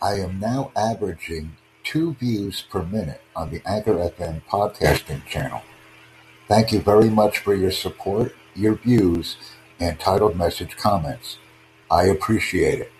I am now averaging two views per minute on the Anchor FM podcasting channel. Thank you very much for your support, your views, and titled message comments. I appreciate it.